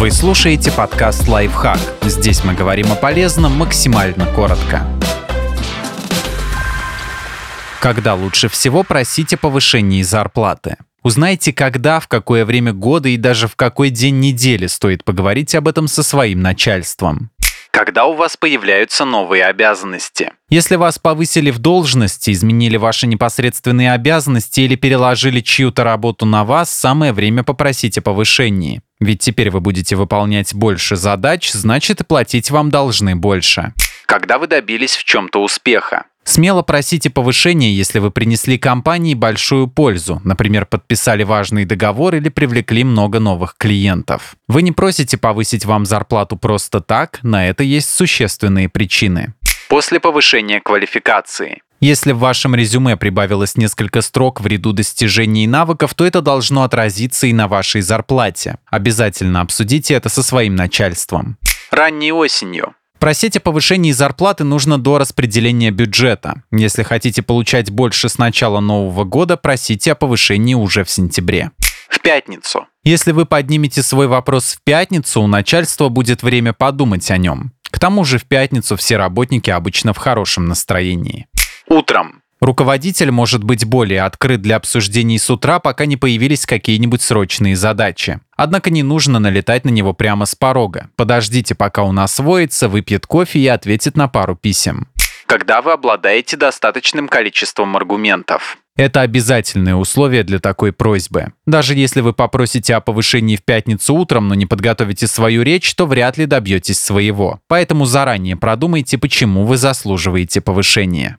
Вы слушаете подкаст «Лайфхак». Здесь мы говорим о полезном максимально коротко. Когда лучше всего просить о повышении зарплаты? Узнайте, когда, в какое время года и даже в какой день недели стоит поговорить об этом со своим начальством когда у вас появляются новые обязанности. Если вас повысили в должности, изменили ваши непосредственные обязанности или переложили чью-то работу на вас, самое время попросить о повышении. Ведь теперь вы будете выполнять больше задач, значит и платить вам должны больше. Когда вы добились в чем-то успеха. Смело просите повышения, если вы принесли компании большую пользу, например, подписали важный договор или привлекли много новых клиентов. Вы не просите повысить вам зарплату просто так, на это есть существенные причины. После повышения квалификации. Если в вашем резюме прибавилось несколько строк в ряду достижений и навыков, то это должно отразиться и на вашей зарплате. Обязательно обсудите это со своим начальством. Ранней осенью. Просить о повышении зарплаты нужно до распределения бюджета. Если хотите получать больше с начала нового года, просите о повышении уже в сентябре. В пятницу. Если вы поднимете свой вопрос в пятницу, у начальства будет время подумать о нем. К тому же в пятницу все работники обычно в хорошем настроении. Утром. Руководитель может быть более открыт для обсуждений с утра, пока не появились какие-нибудь срочные задачи. Однако не нужно налетать на него прямо с порога. Подождите, пока он освоится, выпьет кофе и ответит на пару писем. Когда вы обладаете достаточным количеством аргументов. Это обязательное условие для такой просьбы. Даже если вы попросите о повышении в пятницу утром, но не подготовите свою речь, то вряд ли добьетесь своего. Поэтому заранее продумайте, почему вы заслуживаете повышения.